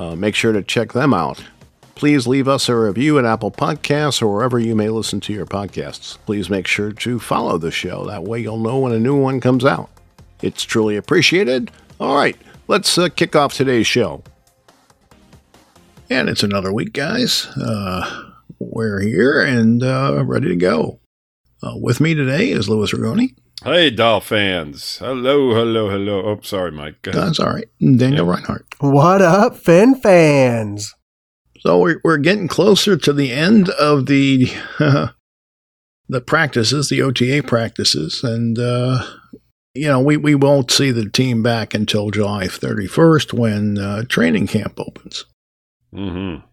Uh, make sure to check them out. Please leave us a review at Apple Podcasts or wherever you may listen to your podcasts. Please make sure to follow the show. That way you'll know when a new one comes out. It's truly appreciated. All right, let's uh, kick off today's show. And it's another week, guys. Uh, we're here and uh, ready to go. Uh, with me today is Louis Ragoni. Hey, Doll fans. Hello, hello, hello. Oh, sorry, Mike. Go ahead. That's all right. Daniel yeah. Reinhardt. What up, Fin fans? So we're, we're getting closer to the end of the the practices, the OTA practices, and uh, you know we, we won't see the team back until July 31st when uh, training camp opens. Mm-hmm.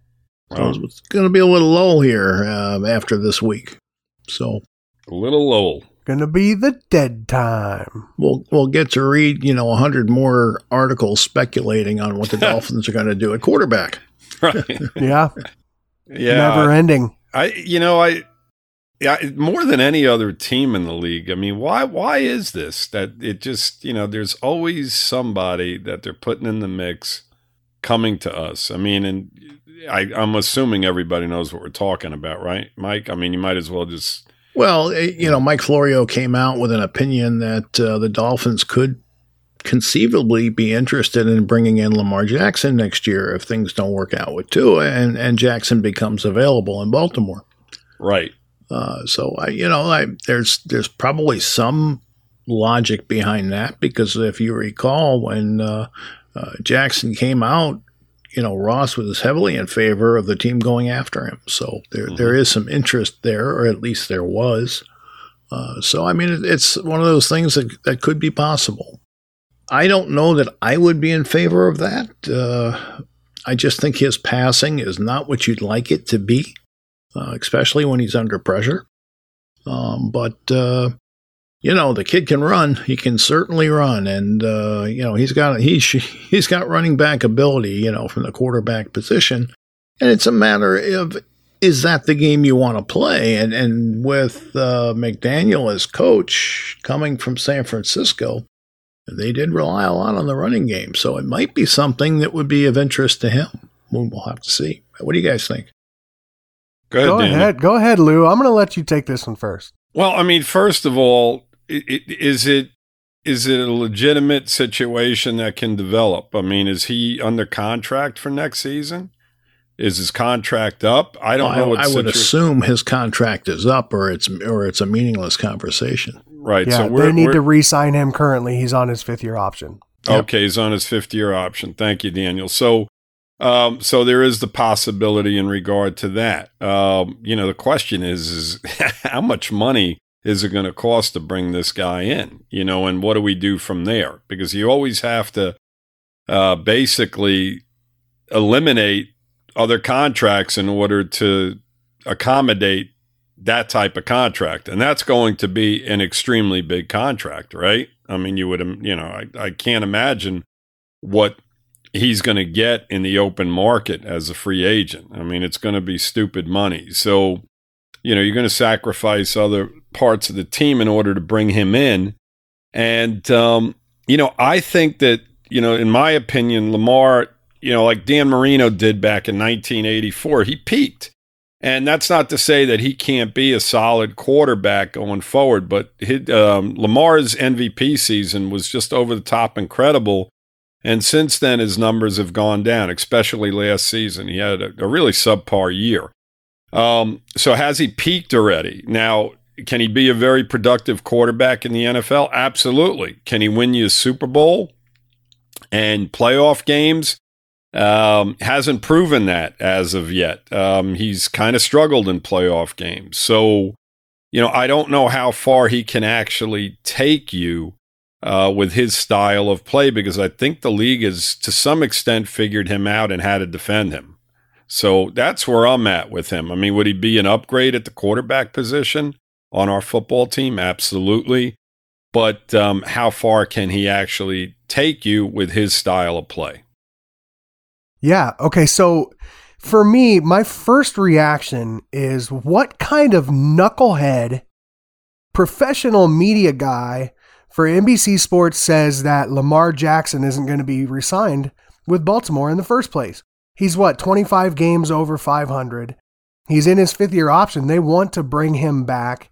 Wow. So it's going to be a little lull here uh, after this week. So a little lull. Gonna be the dead time. We'll we'll get to read you know a hundred more articles speculating on what the Dolphins are going to do at quarterback. Right. yeah. Yeah. Never ending. I you know I yeah, more than any other team in the league. I mean, why why is this that it just, you know, there's always somebody that they're putting in the mix coming to us. I mean, and I I'm assuming everybody knows what we're talking about, right? Mike, I mean, you might as well just Well, eh, you know, Mike Florio came out with an opinion that uh, the Dolphins could conceivably be interested in bringing in Lamar Jackson next year if things don't work out with Tua and, and Jackson becomes available in Baltimore. Right. Uh, so I, you know, I, there's there's probably some logic behind that because if you recall when uh, uh, Jackson came out, you know Ross was heavily in favor of the team going after him. So there mm-hmm. there is some interest there, or at least there was. Uh, so I mean, it, it's one of those things that that could be possible. I don't know that I would be in favor of that. Uh, I just think his passing is not what you'd like it to be uh, especially when he's under pressure. Um, but uh, you know, the kid can run. He can certainly run, and uh, you know, he's got he's he's got running back ability. You know, from the quarterback position, and it's a matter of is that the game you want to play? And and with uh, McDaniel as coach coming from San Francisco, they did rely a lot on the running game, so it might be something that would be of interest to him. We'll have to see. What do you guys think? Go ahead. Go ahead. Go ahead, Lou. I'm going to let you take this one first. Well, I mean, first of all, is it is it a legitimate situation that can develop? I mean, is he under contract for next season? Is his contract up? I don't well, know. I, I would assume his contract is up, or it's or it's a meaningless conversation. Right. Yeah, so they need to re-sign him. Currently, he's on his fifth year option. Okay, yep. he's on his fifth year option. Thank you, Daniel. So um, so there is the possibility in regard to that. Um, you know, the question is, is how much money is it going to cost to bring this guy in? You know, and what do we do from there? Because you always have to uh, basically eliminate other contracts in order to accommodate that type of contract, and that's going to be an extremely big contract, right? I mean, you would, you know, I, I can't imagine what he's going to get in the open market as a free agent. I mean, it's going to be stupid money. So, you know, you're going to sacrifice other parts of the team in order to bring him in. And, um, you know, I think that, you know, in my opinion, Lamar, you know, like Dan Marino did back in 1984, he peaked. And that's not to say that he can't be a solid quarterback going forward, but his, um, Lamar's MVP season was just over the top incredible. And since then, his numbers have gone down, especially last season. He had a, a really subpar year. Um, so, has he peaked already? Now, can he be a very productive quarterback in the NFL? Absolutely. Can he win you a Super Bowl and playoff games? Um, hasn't proven that as of yet. Um, he's kind of struggled in playoff games. So, you know, I don't know how far he can actually take you uh, with his style of play because I think the league has to some extent figured him out and how to defend him. So that's where I'm at with him. I mean, would he be an upgrade at the quarterback position on our football team? Absolutely. But um, how far can he actually take you with his style of play? Yeah. Okay. So for me, my first reaction is what kind of knucklehead professional media guy for NBC Sports says that Lamar Jackson isn't going to be resigned with Baltimore in the first place. He's what, 25 games over 500. He's in his fifth year option. They want to bring him back.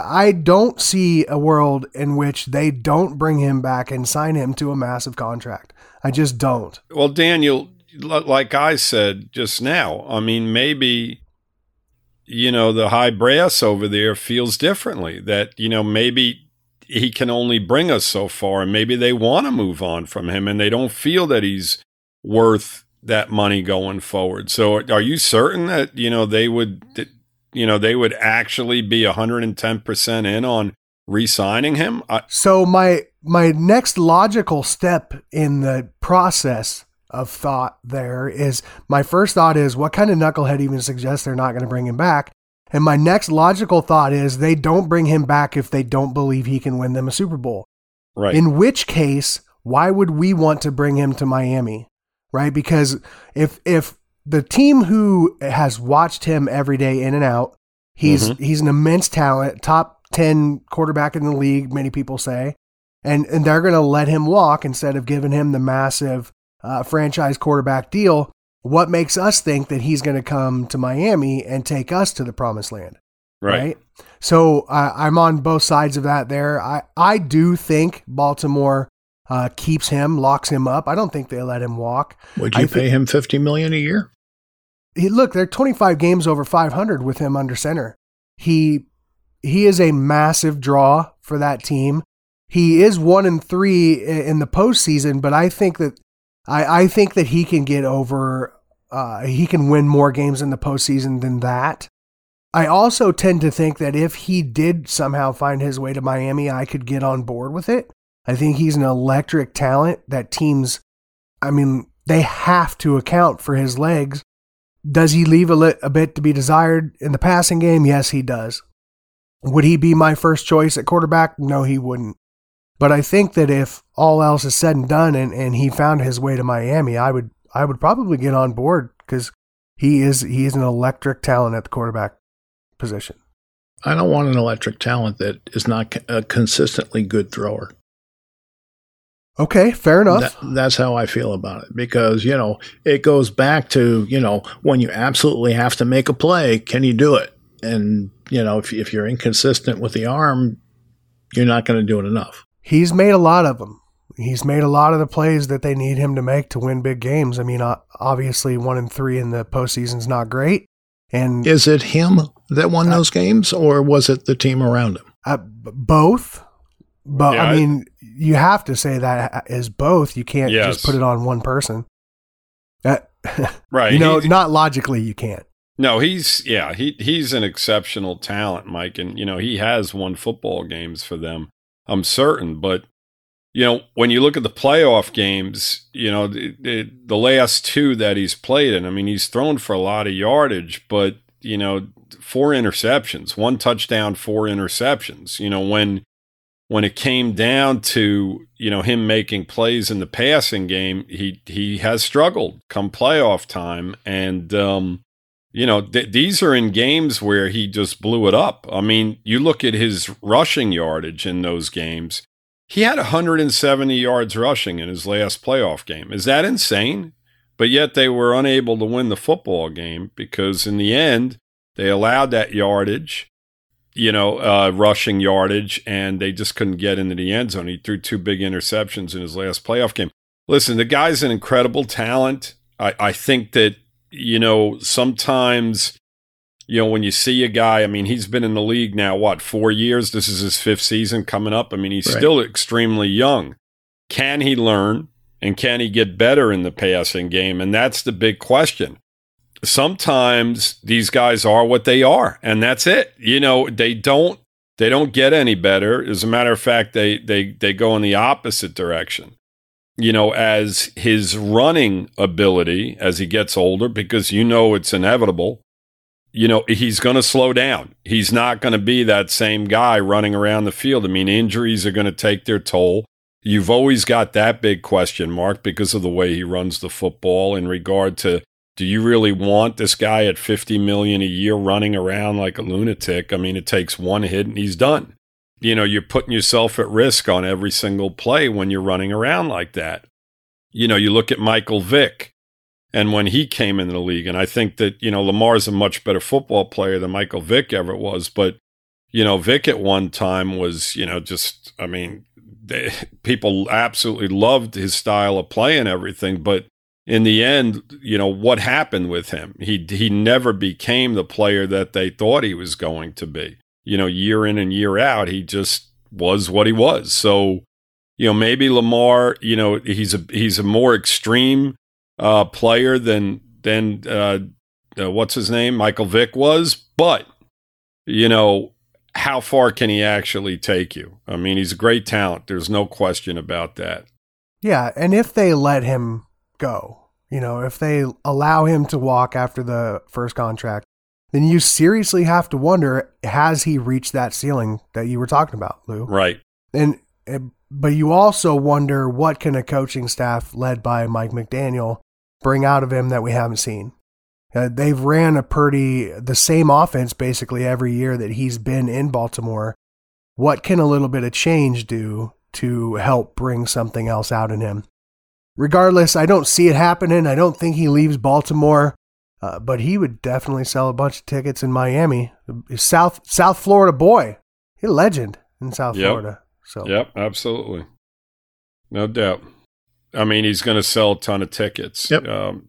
I don't see a world in which they don't bring him back and sign him to a massive contract. I just don't. Well, Daniel, like I said just now, I mean, maybe, you know, the high brass over there feels differently. That, you know, maybe he can only bring us so far and maybe they want to move on from him and they don't feel that he's worth that money going forward. So are you certain that, you know, they would you know, they would actually be 110% in on re-signing him? I- so my my next logical step in the process of thought there is my first thought is what kind of knucklehead even suggests they're not going to bring him back? And my next logical thought is they don't bring him back if they don't believe he can win them a Super Bowl. Right. In which case, why would we want to bring him to Miami? Right? Because if if the team who has watched him every day in and out, he's mm-hmm. he's an immense talent, top 10 quarterback in the league, many people say. And and they're going to let him walk instead of giving him the massive uh, franchise quarterback deal what makes us think that he's going to come to Miami and take us to the promised land? Right. right? So uh, I'm on both sides of that there. I, I do think Baltimore uh, keeps him, locks him up. I don't think they let him walk. Would you I pay th- him 50 million a year? He, look, they're 25 games over 500 with him under center. He he is a massive draw for that team. He is one and three in the postseason, but I think that I, I think that he can get over, uh, he can win more games in the postseason than that. I also tend to think that if he did somehow find his way to Miami, I could get on board with it. I think he's an electric talent that teams, I mean, they have to account for his legs. Does he leave a, li- a bit to be desired in the passing game? Yes, he does. Would he be my first choice at quarterback? No, he wouldn't. But I think that if all else is said and done and, and he found his way to Miami, I would I would probably get on board because he is he is an electric talent at the quarterback position. I don't want an electric talent that is not a consistently good thrower. Okay, fair enough. That, that's how I feel about it because, you know, it goes back to, you know, when you absolutely have to make a play, can you do it? And, you know, if, if you're inconsistent with the arm, you're not going to do it enough he's made a lot of them. He's made a lot of the plays that they need him to make to win big games. I mean, obviously, one and three in the postseason's not great. And is it him that won those games, or was it the team around him? Uh, both. But yeah, I mean, you have to say that is both. You can't yes. just put it on one person. That, uh, right. You know, he, not logically, you can't. No, he's yeah, he he's an exceptional talent, Mike, and you know he has won football games for them. I'm certain. But you know, when you look at the playoff games, you know, the, the, the, last two that he's played in, I mean, he's thrown for a lot of yardage, but, you know, four interceptions, one touchdown, four interceptions. You know, when when it came down to, you know, him making plays in the passing game, he he has struggled come playoff time. And um, you know, th- these are in games where he just blew it up. I mean, you look at his rushing yardage in those games. He had 170 yards rushing in his last playoff game. Is that insane? But yet they were unable to win the football game because in the end, they allowed that yardage, you know, uh, rushing yardage, and they just couldn't get into the end zone. He threw two big interceptions in his last playoff game. Listen, the guy's an incredible talent. I, I think that you know, sometimes, you know, when you see a guy, I mean, he's been in the league now, what, four years? This is his fifth season coming up. I mean, he's right. still extremely young. Can he learn and can he get better in the passing game? And that's the big question. Sometimes these guys are what they are, and that's it. You know, they don't They don't get any better. As a matter of fact, they they they go in the opposite direction. You know, as his running ability as he gets older, because you know it's inevitable. You know, he's going to slow down. He's not going to be that same guy running around the field. I mean, injuries are going to take their toll. You've always got that big question mark because of the way he runs the football in regard to do you really want this guy at 50 million a year running around like a lunatic? I mean, it takes one hit and he's done. You know, you're putting yourself at risk on every single play when you're running around like that. You know, you look at Michael Vick and when he came into the league, and I think that, you know, Lamar's a much better football player than Michael Vick ever was, but you know, Vick at one time was, you know, just, I mean, they, people absolutely loved his style of play and everything, but in the end, you know, what happened with him? He he never became the player that they thought he was going to be. You know, year in and year out, he just was what he was. So, you know, maybe Lamar, you know, he's a he's a more extreme uh, player than than uh, uh, what's his name, Michael Vick was, but you know, how far can he actually take you? I mean, he's a great talent. There's no question about that. Yeah, and if they let him go. You know, if they allow him to walk after the first contract, then you seriously have to wonder has he reached that ceiling that you were talking about, Lou? Right. And eh, but you also wonder what can a coaching staff led by Mike McDaniel bring out of him that we haven't seen. Uh, they've ran a pretty the same offense basically every year that he's been in Baltimore. What can a little bit of change do to help bring something else out in him? Regardless, I don't see it happening. I don't think he leaves Baltimore, uh, but he would definitely sell a bunch of tickets in Miami. South South Florida boy, he a legend in South Yep. Florida. So Yep, absolutely. No doubt. I mean, he's going to sell a ton of tickets. Yep. Um,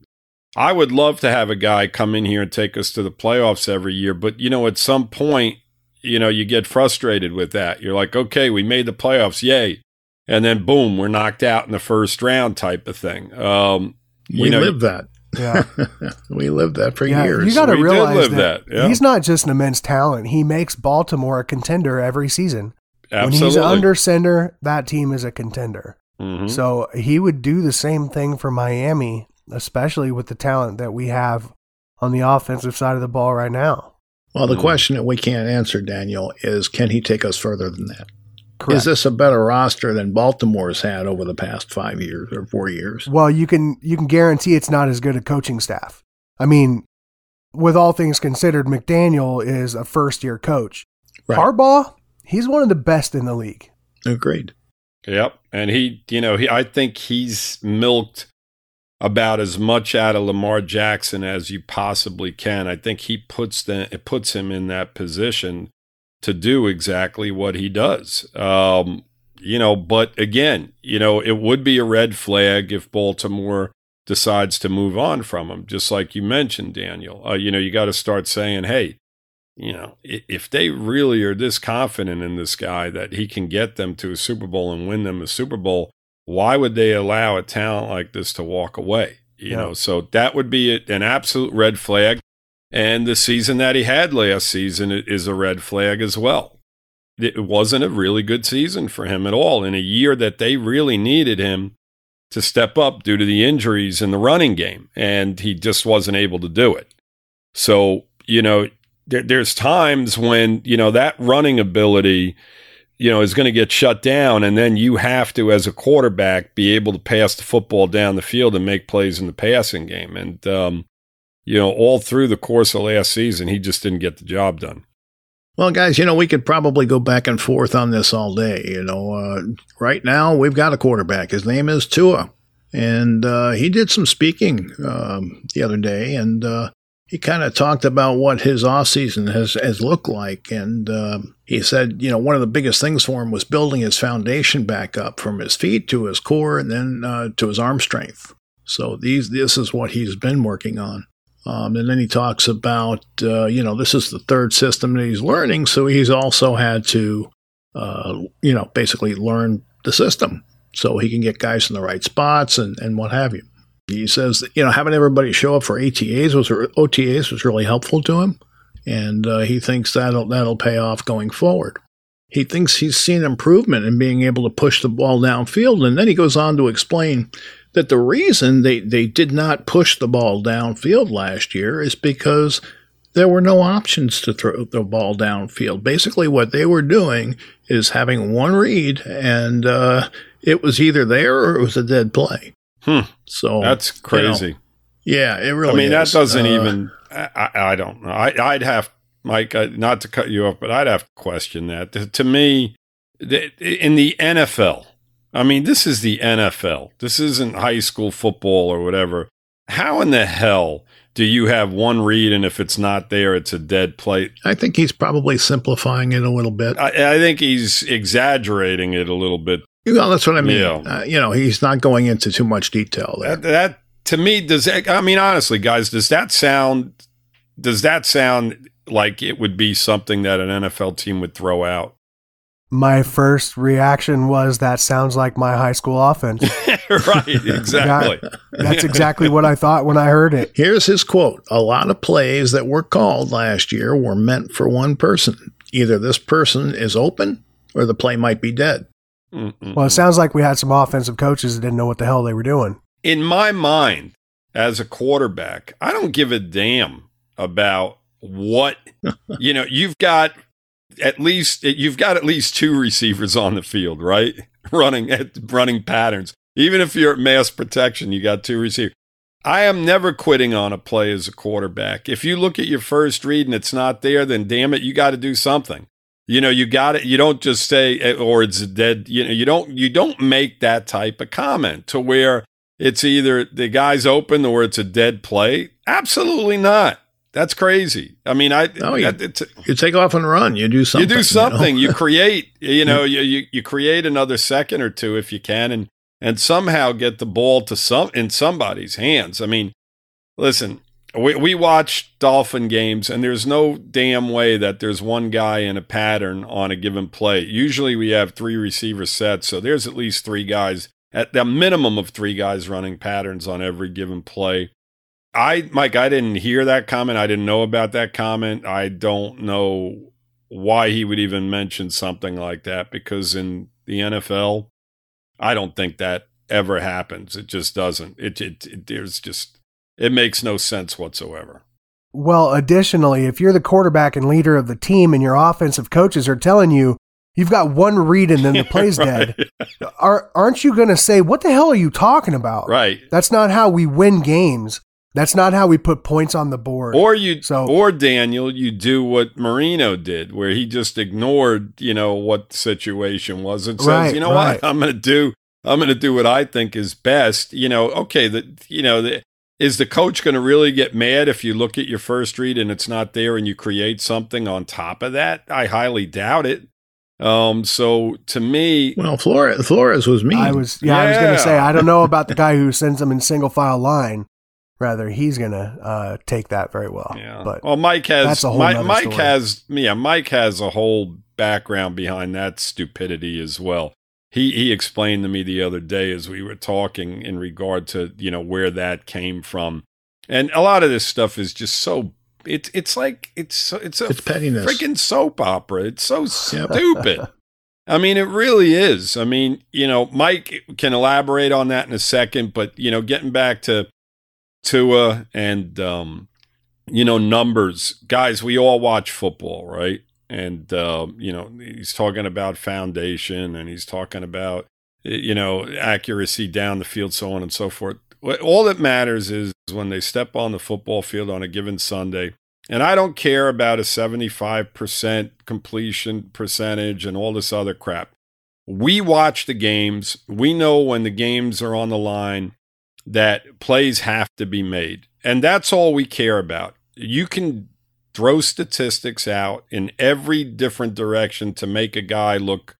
I would love to have a guy come in here and take us to the playoffs every year, but you know, at some point, you know, you get frustrated with that. You're like, okay, we made the playoffs, yay, and then boom, we're knocked out in the first round, type of thing. Um, We you know, lived that. yeah, we lived that for yeah. years. You got to realize live that, that, yeah. he's not just an immense talent. He makes Baltimore a contender every season. absolutely. When he's under center, that team is a contender. Mhm. So he would do the same thing for Miami, especially with the talent that we have on the offensive side of the ball right now. well, the Mm. question that we can't answer, Daniel, is can he take us further than that? Correct. Is this a better roster than Baltimore's had over the past five years or four years? well, you can you can guarantee it's not as good a coaching staff. I mean, with all things considered, McDaniel is a first year coach. Right. Harbaugh, he's one of the best in the league. Agreed. Yep. And he, you know, he, I think he's milked about as much out of Lamar Jackson as you possibly can. I think he puts the, it puts him in that position to do exactly what he does. Um, you know, but again, you know, it would be a red flag if Baltimore decides to move on from him, just like you mentioned, Daniel. Uh, you know, you got to start saying, hey, you know, if they really are this confident in this guy that he can get them to a Super Bowl and win them a Super Bowl, why would they allow a talent like this to walk away? You Yeah. know, so that would be an absolute red flag. And the season that he had last season is a red flag as well. It wasn't a really good season for him at all in a year that they really needed him to step up due to the injuries in the running game, and he just wasn't able to do it. So, you know, there, there's times when, you know, that running ability, you know, is going to get shut down. And then you have to, as a quarterback, be able to pass the football down the field and make plays in the passing game. And, um, you know, all through the course of last season, he just didn't get the job done. Well, guys, you know, we could probably go back and forth on this all day. You know, uh, right now we've got a quarterback. His name is Tua. And uh, he did some speaking um, the other day, and uh, he kind of talked about what his offseason has, has looked like. And uh, he said, you know, one of the biggest things for him was building his foundation back up from his feet to his core and then uh, to his arm strength. So these this is what he's been working on. Um, and then he talks about, uh, you know, this is the third system that he's learning. So he's also had to, uh, you know, basically learn the system so he can get guys in the right spots and, and what have you. He says, that, you know, having everybody show up for ATAs was OTAs was really helpful to him, and uh, he thinks that'll that'll pay off going forward. he thinks he's seen improvement in being able to push the ball downfield. And then he goes on to explain that the reason they, they did not push the ball downfield last year is because there were no options to throw the ball downfield. Basically, what they were doing is having one read, and uh, it was either there or it was a dead play. Hmm. So That's crazy. you know, yeah, it really. Is. I mean, that doesn't Uh, even. I, I don't know. I, I'd have Mike, uh, not to cut you off, but I'd have to question that. To, to me, in the NFL, I mean, this is the NFL. This isn't high school football or whatever. How in the hell do you have one read and if it's not there, it's a dead play? I think he's probably simplifying it a little bit. I, I think he's exaggerating it a little bit. You know, that's what I mean. Yeah. Uh, you know, he's not going into too much detail there. That, that to me does. That, I mean, honestly, guys, does that sound? Does that sound like it would be something that an NFL team would throw out? My first reaction was that sounds like my high school offense. right, exactly. That's exactly what I thought when I heard it. Here's his quote A lot of plays that were called last year were meant for one person. Either this person is open or the play might be dead. Mm-mm. Well, it sounds like we had some offensive coaches that didn't know what the hell they were doing. In my mind, as a quarterback, I don't give a damn about what you know. You've got at least you've got at least two receivers on the field, right? Running at running patterns. Even if you're at max protection, you got two receivers. I am never quitting on a play as a quarterback. If you look at your first read and it's not there, then damn it, you got to do something. You know, you got it. You don't just say, eh, or it's dead. You know, you don't you don't make that type of comment to where it's either the guy's open or it's a dead play. Absolutely not. That's crazy. I mean, I yeah. that- You take off and run. You do something. you do know? something. You, create. You know, you, you you create another second or two if you can, and and somehow get the ball to some in somebody's hands. I mean, listen, we we watch Dolphin games, and there's no damn way that there's one guy in a pattern on a given play. Usually, we have three receiver sets, so there's at least three guys at the minimum of three guys running patterns on every given play. I, Mike, I didn't hear that comment. I didn't know about that comment. I don't know why he would even mention something like that because in the NFL, I don't think that ever happens. It just doesn't. It, it, it there's just it makes no sense whatsoever. Well, additionally, if you're the quarterback and leader of the team and your offensive coaches are telling you you've got one read and then the play's dead, are, aren't you going to say, What the hell are you talking about? right. That's not how we win games. That's not how we put points on the board. Or you, So- or Daniel, you do what Marino did, where he just ignored, you know, what the situation was, and says, Right, you know right. what, I'm going to do, I'm going to do what I think is best. You know, okay, the, you know, the, is the coach going to really get mad if you look at your first read and it's not there, and you create something on top of that? I highly doubt it. Um, so to me, Well, Flores, Flores was mean. I was, yeah, I was going to say, I don't know about the guy who sends them in single file line. Rather, he's going to uh, take that very well. Yeah. But well, Mike has that's a whole Mike, Mike has yeah, Mike has a whole background behind that stupidity as well. He he explained to me the other day as we were talking in regard to, you know, where that came from. And a lot of this stuff is just so it's it's like it's so- it's a It's pettiness. freaking soap opera. It's so stupid. I mean, it really is. I mean, you know, Mike can elaborate on that in a second, but you know, getting back to Tua and um, you know numbers, guys. We all watch football, right? And um, you know, he's talking about foundation, and he's talking about you know accuracy down the field, so on and so forth. All that matters is when they step on the football field on a given Sunday. And I don't care about a 75% completion percentage and all this other crap. We watch the games. We know when the games are on the line that plays have to be made. And that's all we care about. You can throw statistics out in every different direction to make a guy look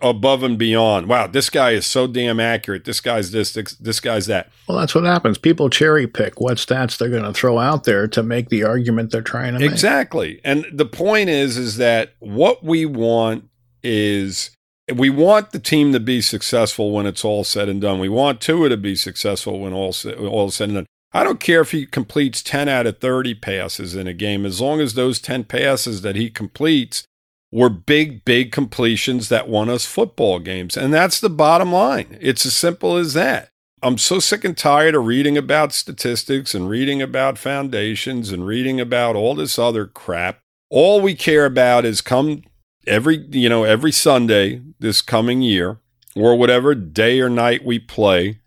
above and beyond. Wow, this guy is so damn accurate. This guy's this, this, this guy's that. well, that's what happens. People cherry pick what stats they're going to throw out there to make the argument they're trying to make. Exactly. And the point is is that what we want is we want the team to be successful when it's all said and done. We want Tua to be successful when all all said and done. I don't care if he completes 10 out of 30 passes in a game as long as those 10 passes that he completes were big, big completions that won us football games. And that's the bottom line. It's as simple as that. I'm so sick and tired of reading about statistics and reading about foundations and reading about all this other crap. All we care about is come every, you know, every Sunday this coming year or whatever day or night we play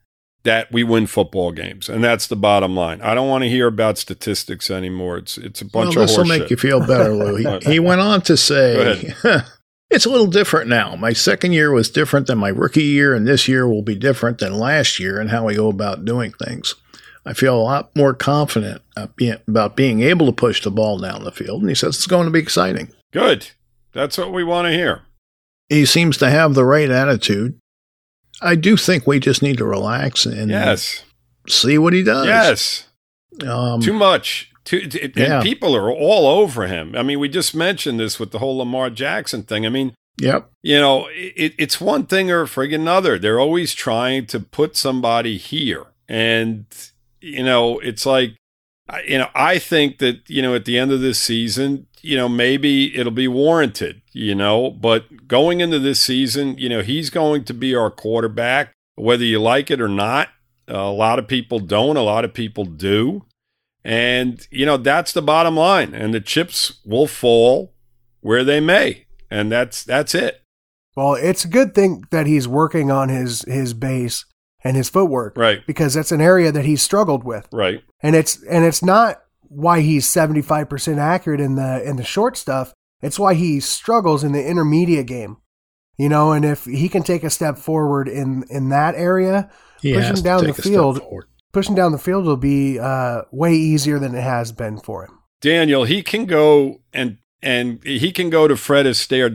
that we win football games, and that's the bottom line. I don't want to hear about statistics anymore. It's it's a bunch well, of this will make shit. you feel better, Lou. He, he went on to say, "It's a little different now. My second year was different than my rookie year, and this year will be different than last year in how we go about doing things. I feel a lot more confident uh, about being able to push the ball down the field." And he says it's going to be exciting. Good. That's what we want to hear. He seems to have the right attitude. I do think we just need to relax and yes. see what he does. Yes. Um, Too much. Too, and yeah. people are all over him. I mean, we just mentioned this with the whole Lamar Jackson thing. I mean, Yep. you know, it, it's one thing or friggin' another. They're always trying to put somebody here. And, you know, it's like, you know, I think that, you know, at the end of this season, you know, maybe it'll be warranted, you know, but going into this season, you know, he's going to be our quarterback, whether you like it or not. a lot of people don't, a lot of people do. And, you know, that's the bottom line. And the chips will fall where they may. And that's that's it. Well, it's a good thing that he's working on his his base and his footwork Right. because that's an area that he's struggled with. Right. And it's and it's not why he's 75% accurate in the in the short stuff. It's why he struggles in the intermediate game. You know, and if he can take a step forward in in that area, He Pushing down the field. pushing down the field will be uh, way easier than it has been for him. Daniel, he can go and and he can go to Fred Astaire,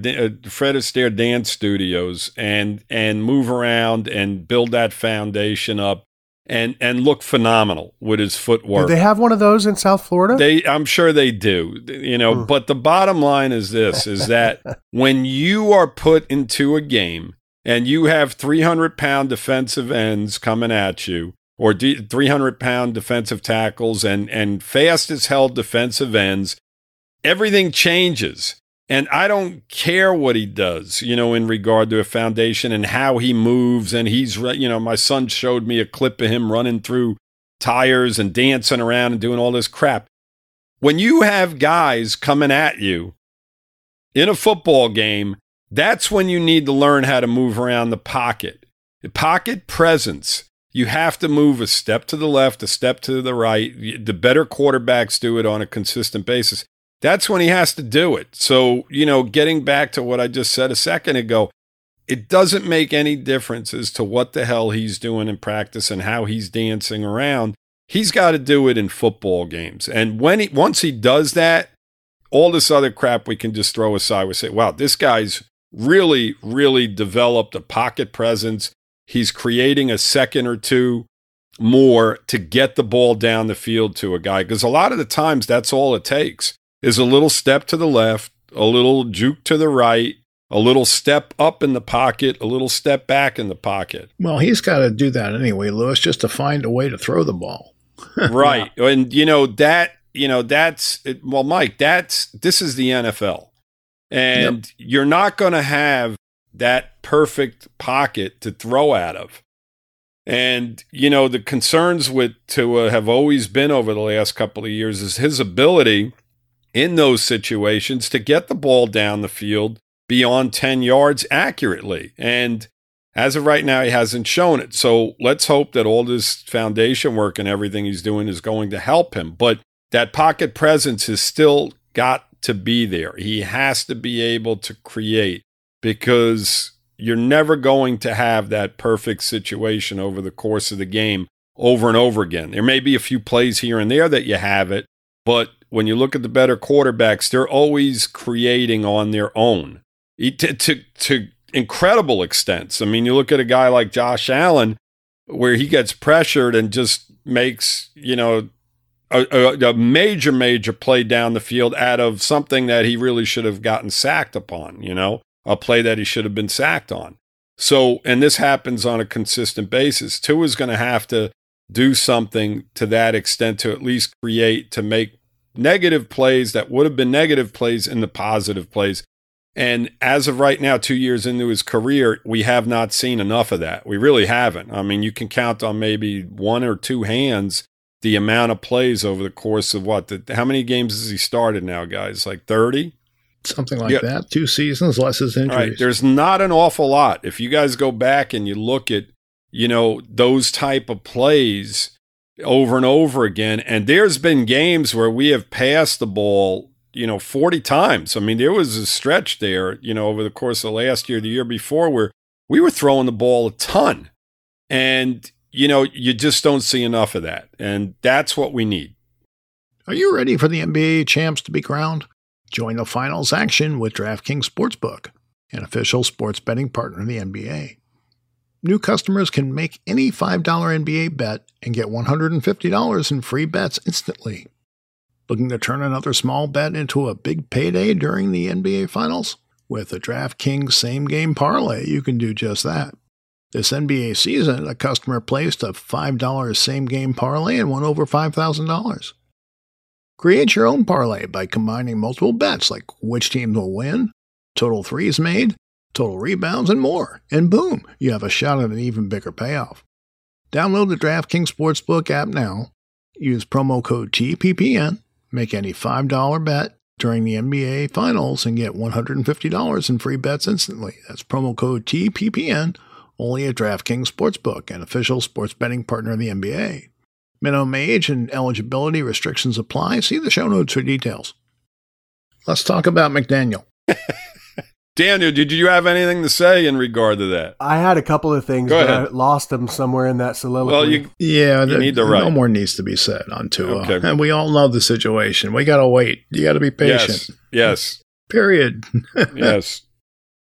uh, Fred Astaire Dance Studios and and move around and build that foundation up and and look phenomenal with his footwork. Do they have one of those in South Florida? They, I'm sure they do, you know. Hmm. But the bottom line is this: is that when you are put into a game and you have 300 pound defensive ends coming at you, or 300 pound defensive tackles, and and fast as hell defensive ends, everything changes. And I don't care what he does, you know, in regard to a foundation and how he moves. And he's, you know, my son showed me a clip of him running through tires and dancing around and doing all this crap. When you have guys coming at you in a football game, that's when you need to learn how to move around the pocket. The pocket presence. You have to move a step to the left, a step to the right. The better quarterbacks do it on a consistent basis. That's when he has to do it. So, you know, getting back to what I just said a second ago, it doesn't make any difference as to what the hell he's doing in practice and how he's dancing around. He's got to do it in football games. And when he once he does that, all this other crap we can just throw aside. We say, wow, this guy's really, really developed a pocket presence. He's creating a second or two more to get the ball down the field to a guy. Because a lot of the times that's all it takes is a little step to the left, a little juke to the right, a little step up in the pocket, a little step back in the pocket. Well, he's got to do that anyway, Lewis, just to find a way to throw the ball. right. And you know that, you know that's well Mike, that's this is the NFL. And you're not going to have that perfect pocket to throw out of. And you know the concerns with Tua have always been over the last couple of years is his ability in those situations to get the ball down the field beyond 10 yards accurately. And as of right now, he hasn't shown it. So let's hope that all this foundation work and everything he's doing is going to help him. But that pocket presence has still got to be there. He has to be able to create because you're never going to have that perfect situation over the course of the game over and over again. There may be a few plays here and there that you have it, but when you look at the better quarterbacks, they're always creating on their own to, to, to incredible extents. I mean, you look at a guy like Josh Allen, where he gets pressured and just makes, you know, a, a, a, major, major play down the field out of something that he really should have gotten sacked upon, you know, a play that he should have been sacked on. So, and this happens on a consistent basis. Tua is going to have to do something to that extent to at least create, to make negative plays that would have been negative plays into positive plays. And as of right now, two years into his career, we have not seen enough of that. We really haven't. I mean, you can count on maybe one or two hands the amount of plays over the course of what? The, how many games has he started now, guys? Like 30? Something like yeah. that. Two seasons, less his injuries. Right. There's not an awful lot. If you guys go back and you look at, you know, those type of plays over and over again, and there's been games where we have passed the ball you know, 40 times. I mean, there was a stretch there, you know, over the course of last year, the year before, where we were throwing the ball a ton. And, you know, you just don't see enough of that. And that's what we need. Are you ready for the NBA champs to be crowned? Join the finals action with DraftKings Sportsbook, an official sports betting partner of the NBA. New customers can make any $5 NBA bet and get $150 in free bets instantly. Looking to turn another small bet into a big payday during the NBA Finals? With a DraftKings same game parlay, you can do just that. This NBA season, a customer placed a $5 same game parlay and won over $5,000. Create your own parlay by combining multiple bets like which teams will win, total threes made, total rebounds, and more. And boom, you have a shot at an even bigger payoff. Download the DraftKings Sportsbook app now. Use promo code TPPN Make any $5 bet during the NBA Finals and get $150 in free bets instantly. That's promo code TPPN only at DraftKings Sportsbook, an official sports betting partner of the NBA. Minimum age and eligibility restrictions apply. See the show notes for details. Let's talk about McDaniel. Daniel, did you have anything to say in regard to that? I had a couple of things, Go but ahead. I lost them somewhere in that soliloquy. Well, you, yeah, you the, need the right. No more needs to be said on Tua, okay. and we all know the situation. We got to wait. You got to be patient. Yes. yes. Period. yes.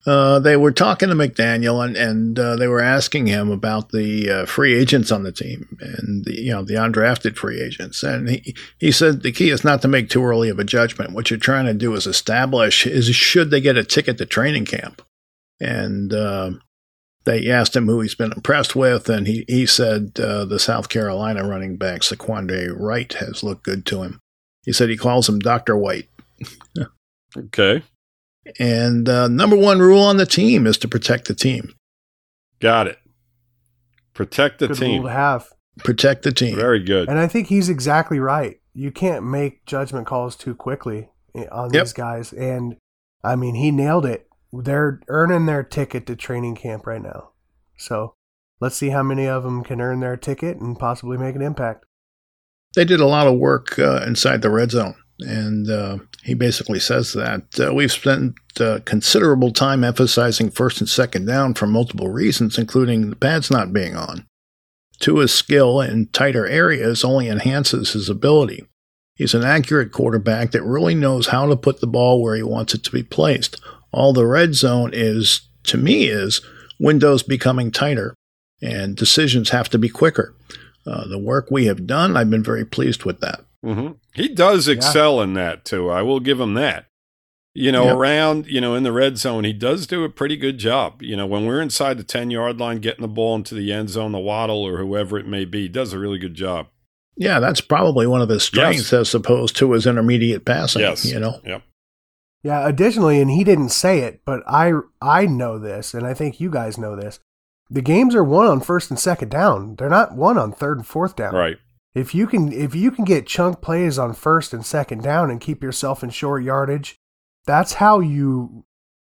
Uh, they were talking to McDaniel and, and uh, they were asking him about the uh, free agents on the team and the, you know the undrafted free agents. And he, he said the key is not to make too early of a judgment. What you're trying to do is establish is should they get a ticket to training camp. And uh, they asked him who he's been impressed with, and he he said uh, the South Carolina running back Zaquandre White has looked good to him. He said he calls him Doctor White. okay. And uh, number one rule on the team is to protect the team. Got it. Protect the good team. Rule to have. Protect the team. Very good. And I think he's exactly right. You can't make judgment calls too quickly eh, on yep. these guys. And I mean, he nailed it. They're earning their ticket to training camp right now. So let's see how many of them can earn their ticket and possibly make an impact. They did a lot of work uh, inside the red zone. And uh, he basically says that uh, we've spent uh, considerable time emphasizing first and second down for multiple reasons, including the pads not being on. Tua's skill in tighter areas only enhances his ability. He's an accurate quarterback that really knows how to put the ball where he wants it to be placed. All the red zone is, to me, is windows becoming tighter, and decisions have to be quicker. Uh, the work we have done, I've been very pleased with that. Mm-hmm. He does excel yeah. in that too. I will give him that. You know, yep. around, you know, in the red zone, he does do a pretty good job. You know, when we're inside the 10 yard line, getting the ball into the end zone, the Waddle or whoever it may be, he does a really good job. Yeah, that's probably one of his strengths yes. as opposed to his intermediate passing. Yes. You know? Yep. Yeah, additionally, and he didn't say it, but I I know this, and I think you guys know this. The games are won on first and second down. They're not won on third and fourth down. Right. If you can if you can get chunk plays on first and second down and keep yourself in short yardage, that's how you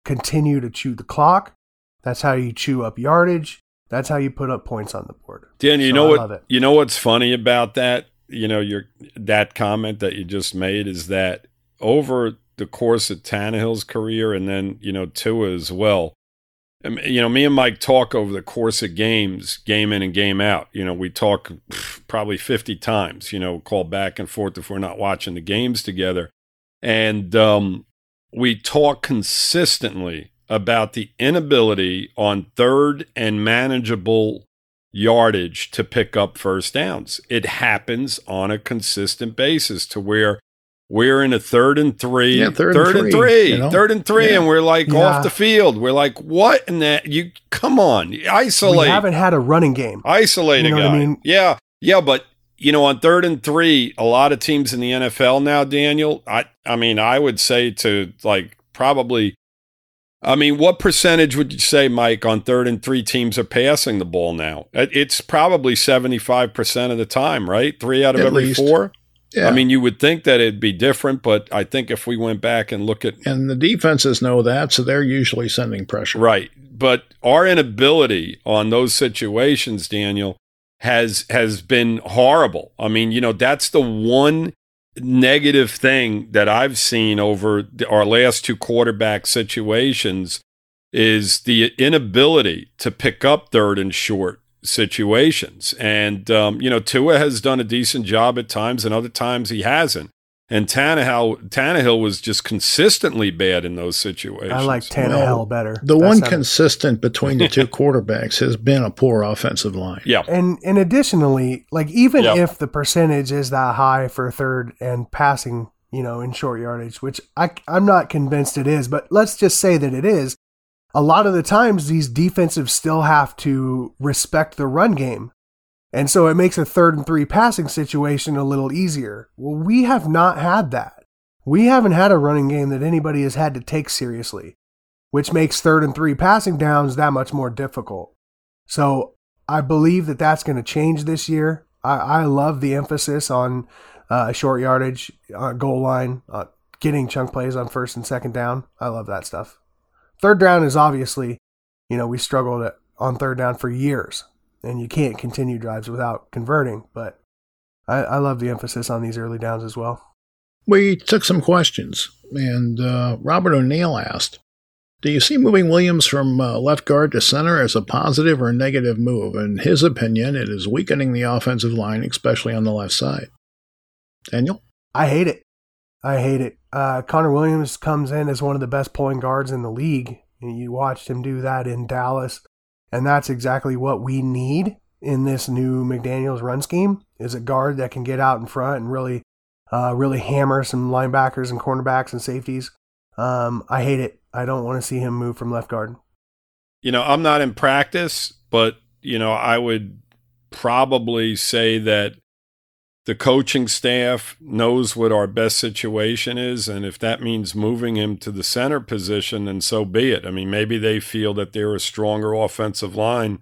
continue to chew the clock. That's how you chew up yardage. That's how you put up points on the board. Dan, you so know what you know what's funny about that? You know, your that comment that you just made is that over the course of Tannehill's career and then, you know, Tua as well, you know, me and Mike talk over the course of games, game in and game out. You know, we talk probably 50 times, you know, call back and forth if we're not watching the games together. And um, we talk consistently about the inability on third and manageable yardage to pick up first downs. It happens on a consistent basis to where we're in a third and three, yeah, third, third and three, three you know? third and three, yeah. and we're like yeah. off the field. We're like, what in that? You come on, isolate. We haven't had a running game. Isolate you know a guy. I mean? Yeah, yeah, but you know, on third and three, a lot of teams in the NFL now, Daniel. I, I mean, I would say to like probably I mean, what percentage would you say, Mike, on third and three teams are passing the ball now? It's probably 75% of the time, right? Three out of At every least. four. Yeah. I mean, you would think that it'd be different, but I think if we went back and look at and the defenses know that, so they're usually sending pressure. Right. But our inability on those situations, Daniel, has has been horrible. I mean, you know, that's the one negative thing that I've seen over the, our last two quarterback situations is the inability to pick up third and short situations. And um, you know, Tua has done a decent job at times, and other times he hasn't. And Tannehill, Tannehill was just consistently bad in those situations. I like Tannehill better. The That one sounded- consistent between the two quarterbacks has been a poor offensive line. Yeah. And and additionally, like even Yep. if the percentage is that high for third and passing, you know, in short yardage, which I I'm not convinced it is, but let's just say that it is. A lot of the times these defensives still have to respect the run game. And so it makes a third and three passing situation a little easier. Well, we have not had that. We haven't had a running game that anybody has had to take seriously, which makes third and three passing downs that much more difficult. So I believe that that's going to change this year. I, I love the emphasis on uh, short yardage, uh, goal line, uh, getting chunk plays on first and second down. I love that stuff. Third down is obviously, you know, we struggled on third down for years, and you can't continue drives without converting. But I, I love the emphasis on these early downs as well. We took some questions, and uh, Robert O'Neill asked, "Do you see moving Williams from uh, left guard to center as a positive or negative move? In his opinion, it is weakening the offensive line, especially on the left side." Daniel, I hate it. I hate it. Uh, Connor Williams comes in as one of the best pulling guards in the league. You watched him do that in Dallas, and that's exactly what we need in this new McDaniel's run scheme. Is a guard that can get out in front and really, uh, really hammer some linebackers and cornerbacks and safeties. Um, I hate it. I don't want to see him move from left guard. You know, I'm not in practice, but you know, I would probably say that the coaching staff knows what our best situation is, and if that means moving him to the center position, then so be it. I mean, maybe they feel that they're a stronger offensive line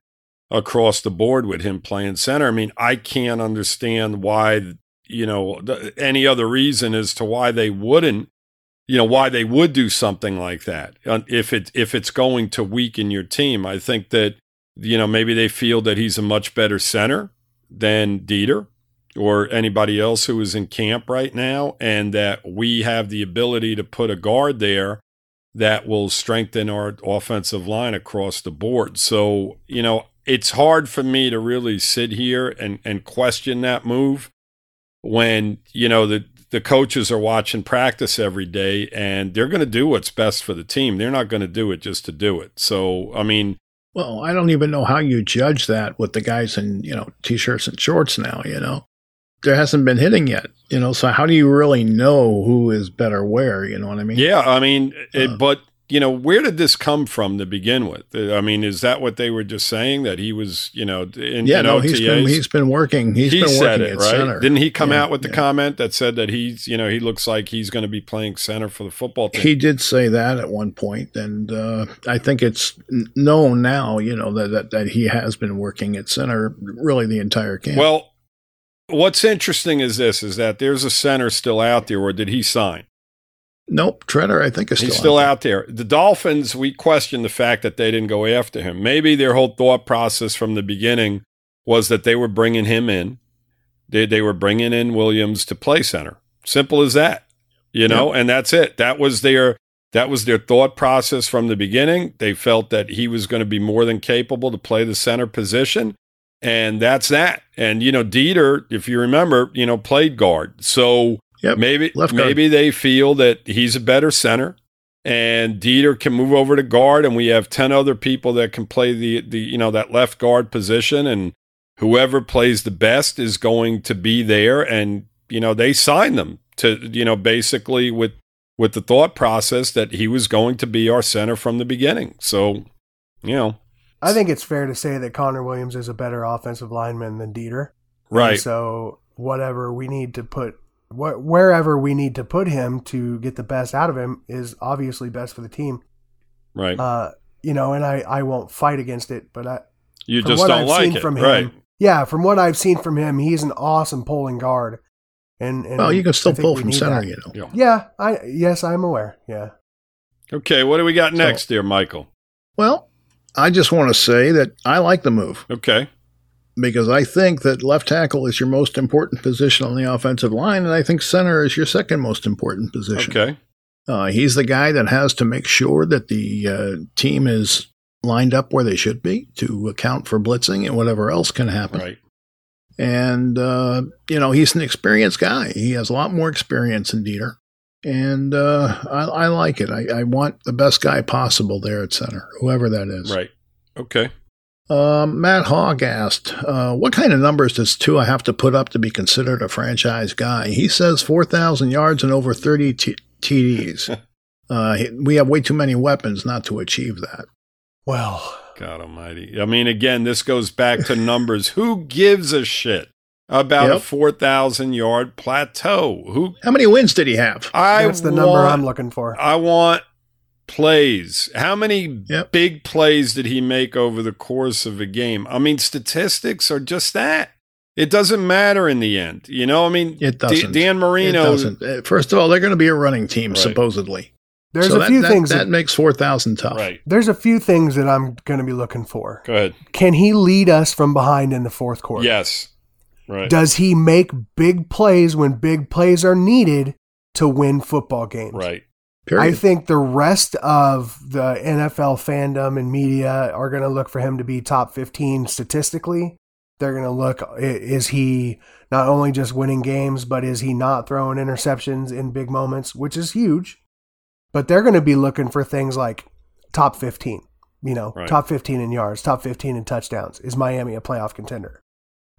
across the board with him playing center. I mean, I can't understand why, you know, any other reason as to why they wouldn't you know why they would do something like that if it if it's going to weaken your team. I think that you know maybe they feel that he's a much better center than Deiter or anybody else who is in camp right now, and that we have the ability to put a guard there that will strengthen our offensive line across the board. So you know it's hard for me to really sit here and and question that move when you know the the coaches are watching practice every day and they're going to do what's best for the team. They're not going to do it just to do it. So, I mean, well, I don't even know how you judge that with the guys in you know t-shirts and shorts now. You know, there hasn't been hitting yet. You know, so how do you really know who is better where? You know what I mean? yeah, I mean, it, Uh. but you know, where did this come from to begin with? I mean, is that what they were just saying that he was, you know, in, yeah. in No, OTAs? he's been he's been working. He's he been said working it, right? center. Didn't he come Yeah, out with the yeah. comment that said that he's, you know, he looks like he's going to be playing center for the football team? He did say that at one point, and uh, I think it's known now, you know, that, that that he has been working at center really the entire camp. Well, what's interesting is this: is that there's a center still out there, or did he sign? nope, Tretter, I think is still He's still out. out there. The Dolphins, we question the fact that they didn't go after him. Maybe their whole thought process from the beginning was that they were bringing him in. They, they were bringing in Williams to play center. Simple as that, you know, and that's it. That was their that was their thought process from the beginning. They felt that he was going to be more than capable to play the center position, and that's that. And you know, Deiter, if you remember, you know, played guard. So Yep, maybe maybe they feel that he's a better center and Deiter can move over to guard and we have 10 other people that can play the the you know that left guard position and whoever plays the best is going to be there and you know they signed them to you know basically with with the thought process that he was going to be our center from the beginning so you know I think it's fair to say that Connor Williams is a better offensive lineman than Deiter. right And so whatever we need to put, wh- wherever we need to put him to get the best out of him is obviously best for the team. Right. Uh, you know, and I, I won't fight against it, but I, you from just what don't I've like seen it. from him, right. yeah, from what I've seen from him, he's an awesome pulling guard. And, and Well, you can still pull from center, that. you know. Yeah, I yes, I'm aware. Yeah. Okay. What do we got next here, Michael? Well, I just want to say that I like the move Okay. because I think that left tackle is your most important position on the offensive line, and I think center is your second most important position. Okay. Uh, he's the guy that has to make sure that the uh, team is lined up where they should be to account for blitzing and whatever else can happen. Right. And, uh, you know, he's an experienced guy. He has a lot more experience than Deiter. And uh, I, I like it. I, I want the best guy possible there at center, whoever that is. Right. Okay. Um, Matt Hogg asked, uh, "What kind of numbers does Tua have to put up to be considered a franchise guy?" He says four thousand yards and over thirty t- TDs. uh, we have way too many weapons not to achieve that. Well, God Almighty. I mean, again, this goes back to numbers. Who gives a shit about a four thousand yard plateau? Who? How many wins did he have? I that's the number I'm looking for. I want plays. How many Yep. big plays did he make over the course of a game? I mean, statistics are just that. It doesn't matter in the end. You know, I mean, It doesn't. Dan It Marino. doesn't. Uh, First of all, they're going to be a running team Right. supposedly. There's So a that- few that, things that that, makes four thousand tough. Right. there's a few things that I'm going to be looking for. Go ahead. Can he lead us from behind in the fourth quarter? Yes. Right. Does he make big plays when big plays are needed to win football games? right. Period. I think the rest of the NFL fandom and media are going to look for him to be top 15 statistically. They're going to look, is he not only just winning games, but is he not throwing interceptions in big moments, which is huge. But they're going to be looking for things like top 15, you know, Right. top 15 in yards, top 15 in touchdowns. Is Miami a playoff contender?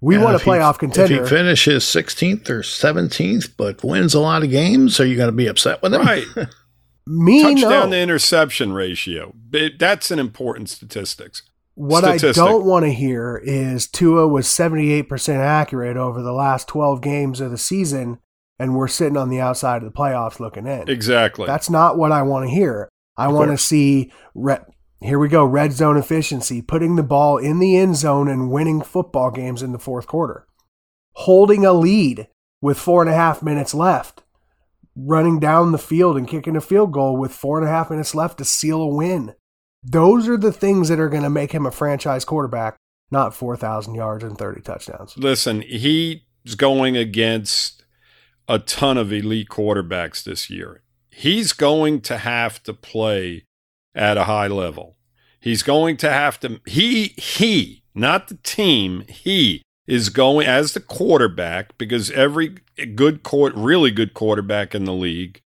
We And want a if he- playoff contender. If he finishes 16th or 17th, but wins a lot of games, are you going to be upset with him? Right. Me, Touchdown no. to interception ratio. But That's an important statistics. What statistic. I don't want to hear is Tua was 78% accurate over the last 12 games of the season, and we're sitting on the outside of the playoffs looking in. Exactly. That's not what I want to hear. I want to see, re- here we go, red zone efficiency, putting the ball in the end zone and winning football games in the fourth quarter, holding a lead with four and a half minutes left, running down the field and kicking a field goal with four and a half minutes left to seal a win. Those are the things that are going to make him a franchise quarterback, not 4,000 yards and 30 touchdowns. Listen, he's going against a ton of elite quarterbacks this year. He's going to have to play at a high level. He's going to have to he he, not the team, he is going as the quarterback because every good court really good quarterback in the league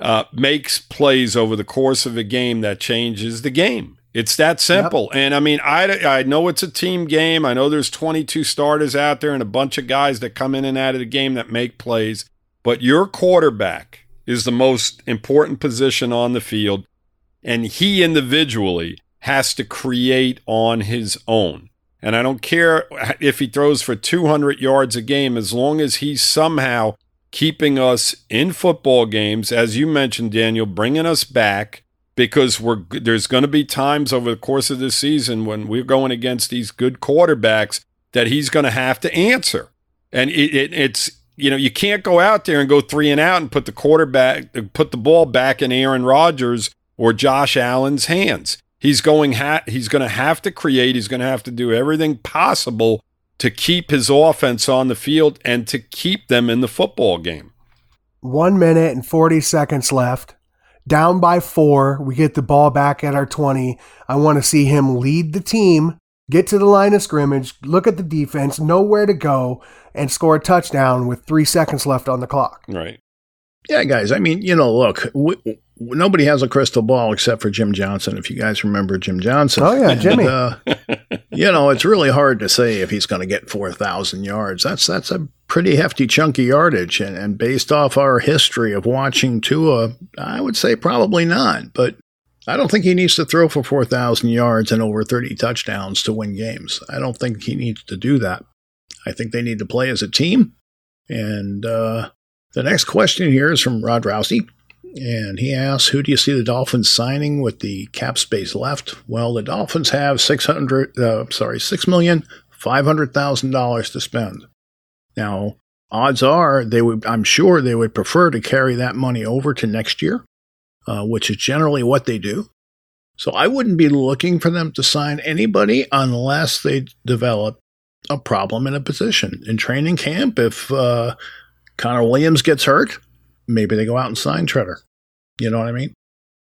uh, makes plays over the course of a game that changes the game. It's that simple. And I mean, I, I know it's a team game. I know there's 22 starters out there and a bunch of guys that come in and out of the game that make plays. But your quarterback is the most important position on the field. And he individually has to create on his own. And I don't care if he throws for 200 yards a game, as long as he's somehow keeping us in football games, as you mentioned, Daniel, bringing us back because we're there's going to be times over the course of this season when we're going against these good quarterbacks that he's going to have to answer, and it, it, it's you know you can't go out there and go three and out and put the quarterback put the ball back in Aaron Rodgers or Josh Allen's hands. He's going ha- he's going to have to create. He's going to have to do everything possible to keep his offense on the field and to keep them in the football game. One minute and 40 seconds left. Down by four. We get the ball back at our 20. I want to see him lead the team, get to the line of scrimmage, look at the defense, know where to go, and score a touchdown with three seconds left on the clock. Right. Yeah, guys. I mean, you know, look, w- w- nobody has a crystal ball except for Jim Johnson. If you guys remember Jim Johnson. Oh, yeah, Jimmy. And, uh, you know, it's really hard to say if he's going to get four thousand yards. That's that's a pretty hefty chunk of yardage, and, and based off our history of watching Tua, I would say probably not. But I don't think he needs to throw for four thousand yards and over thirty touchdowns to win games. I don't think he needs to do that. I think they need to play as a team, and. uh the next question here is from Rod Rousey. And he asks, "Who do you see the Dolphins signing with the cap space left?" Well, the Dolphins have six hundred, uh, sorry, six million five hundred thousand dollars to spend. Now, odds are they would. I'm sure they would prefer to carry that money over to next year, uh, which is generally what they do. So I wouldn't be looking for them to sign anybody unless they develop a problem in a position in training camp. If uh, Connor Williams gets hurt, maybe they go out and sign Tretter. You know what I mean?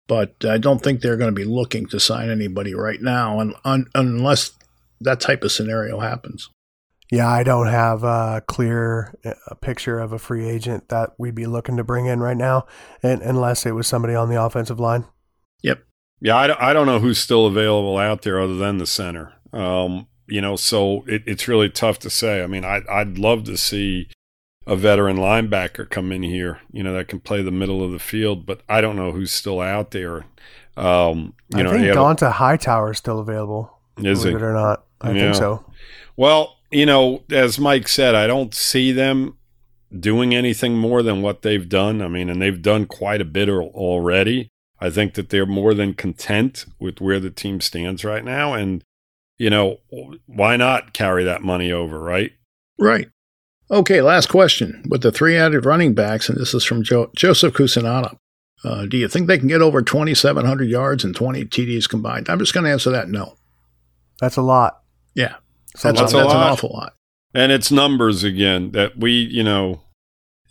But I don't think they're going to be looking to sign anybody right now, un- un- unless that type of scenario happens. Yeah, I don't have a clear uh, picture of a free agent that we'd be looking to bring in right now, and, unless it was somebody on the offensive line. Yep. Yeah, I, I don't know who's still available out there other than the center. Um, you know, so it, it's really tough to say. I mean, I, I'd love to see a veteran linebacker come in here, you know, that can play the middle of the field, but I don't know who's still out there. Um, you I know, think you have- Dont'a Hightower is still available. Is believe he? it or not? I Yeah. think so. Well, you know, as Mike said, I don't see them doing anything more than what they've done. I mean, and they've done quite a bit already. I think that they're more than content with where the team stands right now. And, you know, why not carry that money over, right? Right. Okay, last question. With the three added running backs, and this is from jo- Joseph Cusinata, uh, do you think they can get over 2,700 yards and 20 TDs combined? I'm just going to answer that no. That's a lot. Yeah, It's that's, That's a that's an lot. awful lot. And it's numbers again that we, you know,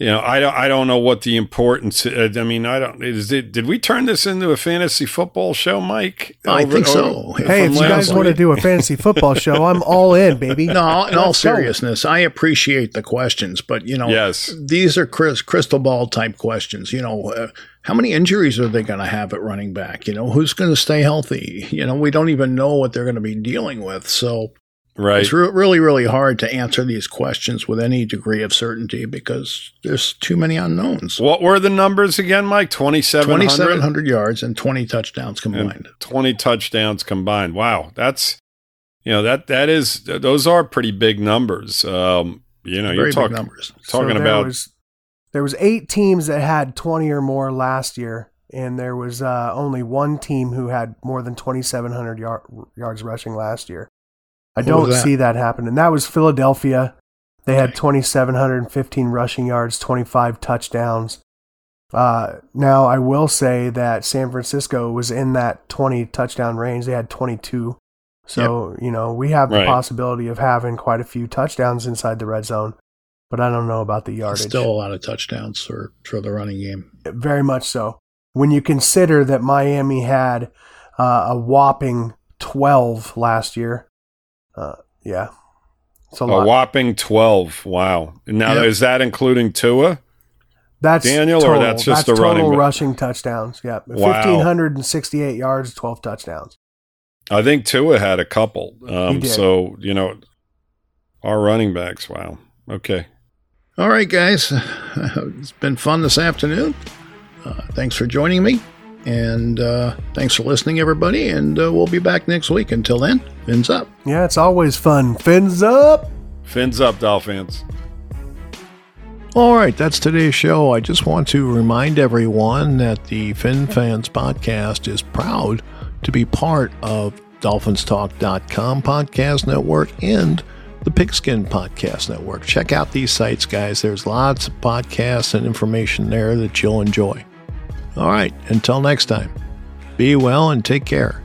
you know, I don't, I don't know what the importance. I mean, I don't. Is it? Did we turn this into a fantasy football show, Mike? I Over- think so. over- Hey, if you guys last want to do a fantasy football show, I'm all in, baby. No, in all seriousness, I appreciate the questions, but you know, Yes. these are Chris, crystal ball type questions. You know, uh, how many injuries are they going to have at running back? You know, who's going to stay healthy? You know, we don't even know what they're going to be dealing with. So right? it's re- really, really hard to answer these questions with any degree of certainty because there's too many unknowns. What were the numbers again, Mike? Twenty seven 2,700 yards and 20 touchdowns combined. And twenty touchdowns combined. Wow, that's you know that that is those are pretty big numbers. Um, you know, Very you're big talking numbers. talking there about was, there was eight teams that had 20 or more last year, and there was uh, only one team who had more than 2,700 yard, yards rushing last year. I don't that? see that happen, and that was Philadelphia. They had Okay. 2,715 rushing yards, 25 touchdowns. Uh, now, I will say that San Francisco was in that 20 touchdown range. They had 22. So, you know, we have the Right. possibility of having quite a few touchdowns inside the red zone, but I don't know about the yardage. Still a lot of touchdowns for, for the running game. Very much so. When you consider that Miami had uh, a whopping 12 last year, uh, yeah, it's a a lot. whopping twelve. Wow. Now Yep. is that including Tua? that's Daniel, or that's just the total running rushing touchdowns. Yeah, Wow. 1,568 yards, 12 touchdowns. I think Tua had a couple. He Um, did. so you know, our running backs. Wow. Okay. All right, guys. It's been fun this afternoon. Uh, thanks for joining me. And uh, thanks for listening, everybody. And uh, we'll be back next week. Until then, fins up. Yeah, it's always fun. Fins up. Fins up, Dolphins. All right, that's today's show. I just want to remind everyone that the Fin Fans podcast is proud to be part of DolphinsTalk.com podcast network and the Pigskin Podcast Network. Check out these sites, guys. There's lots of podcasts and information there that you'll enjoy. All right, until next time, be well and take care.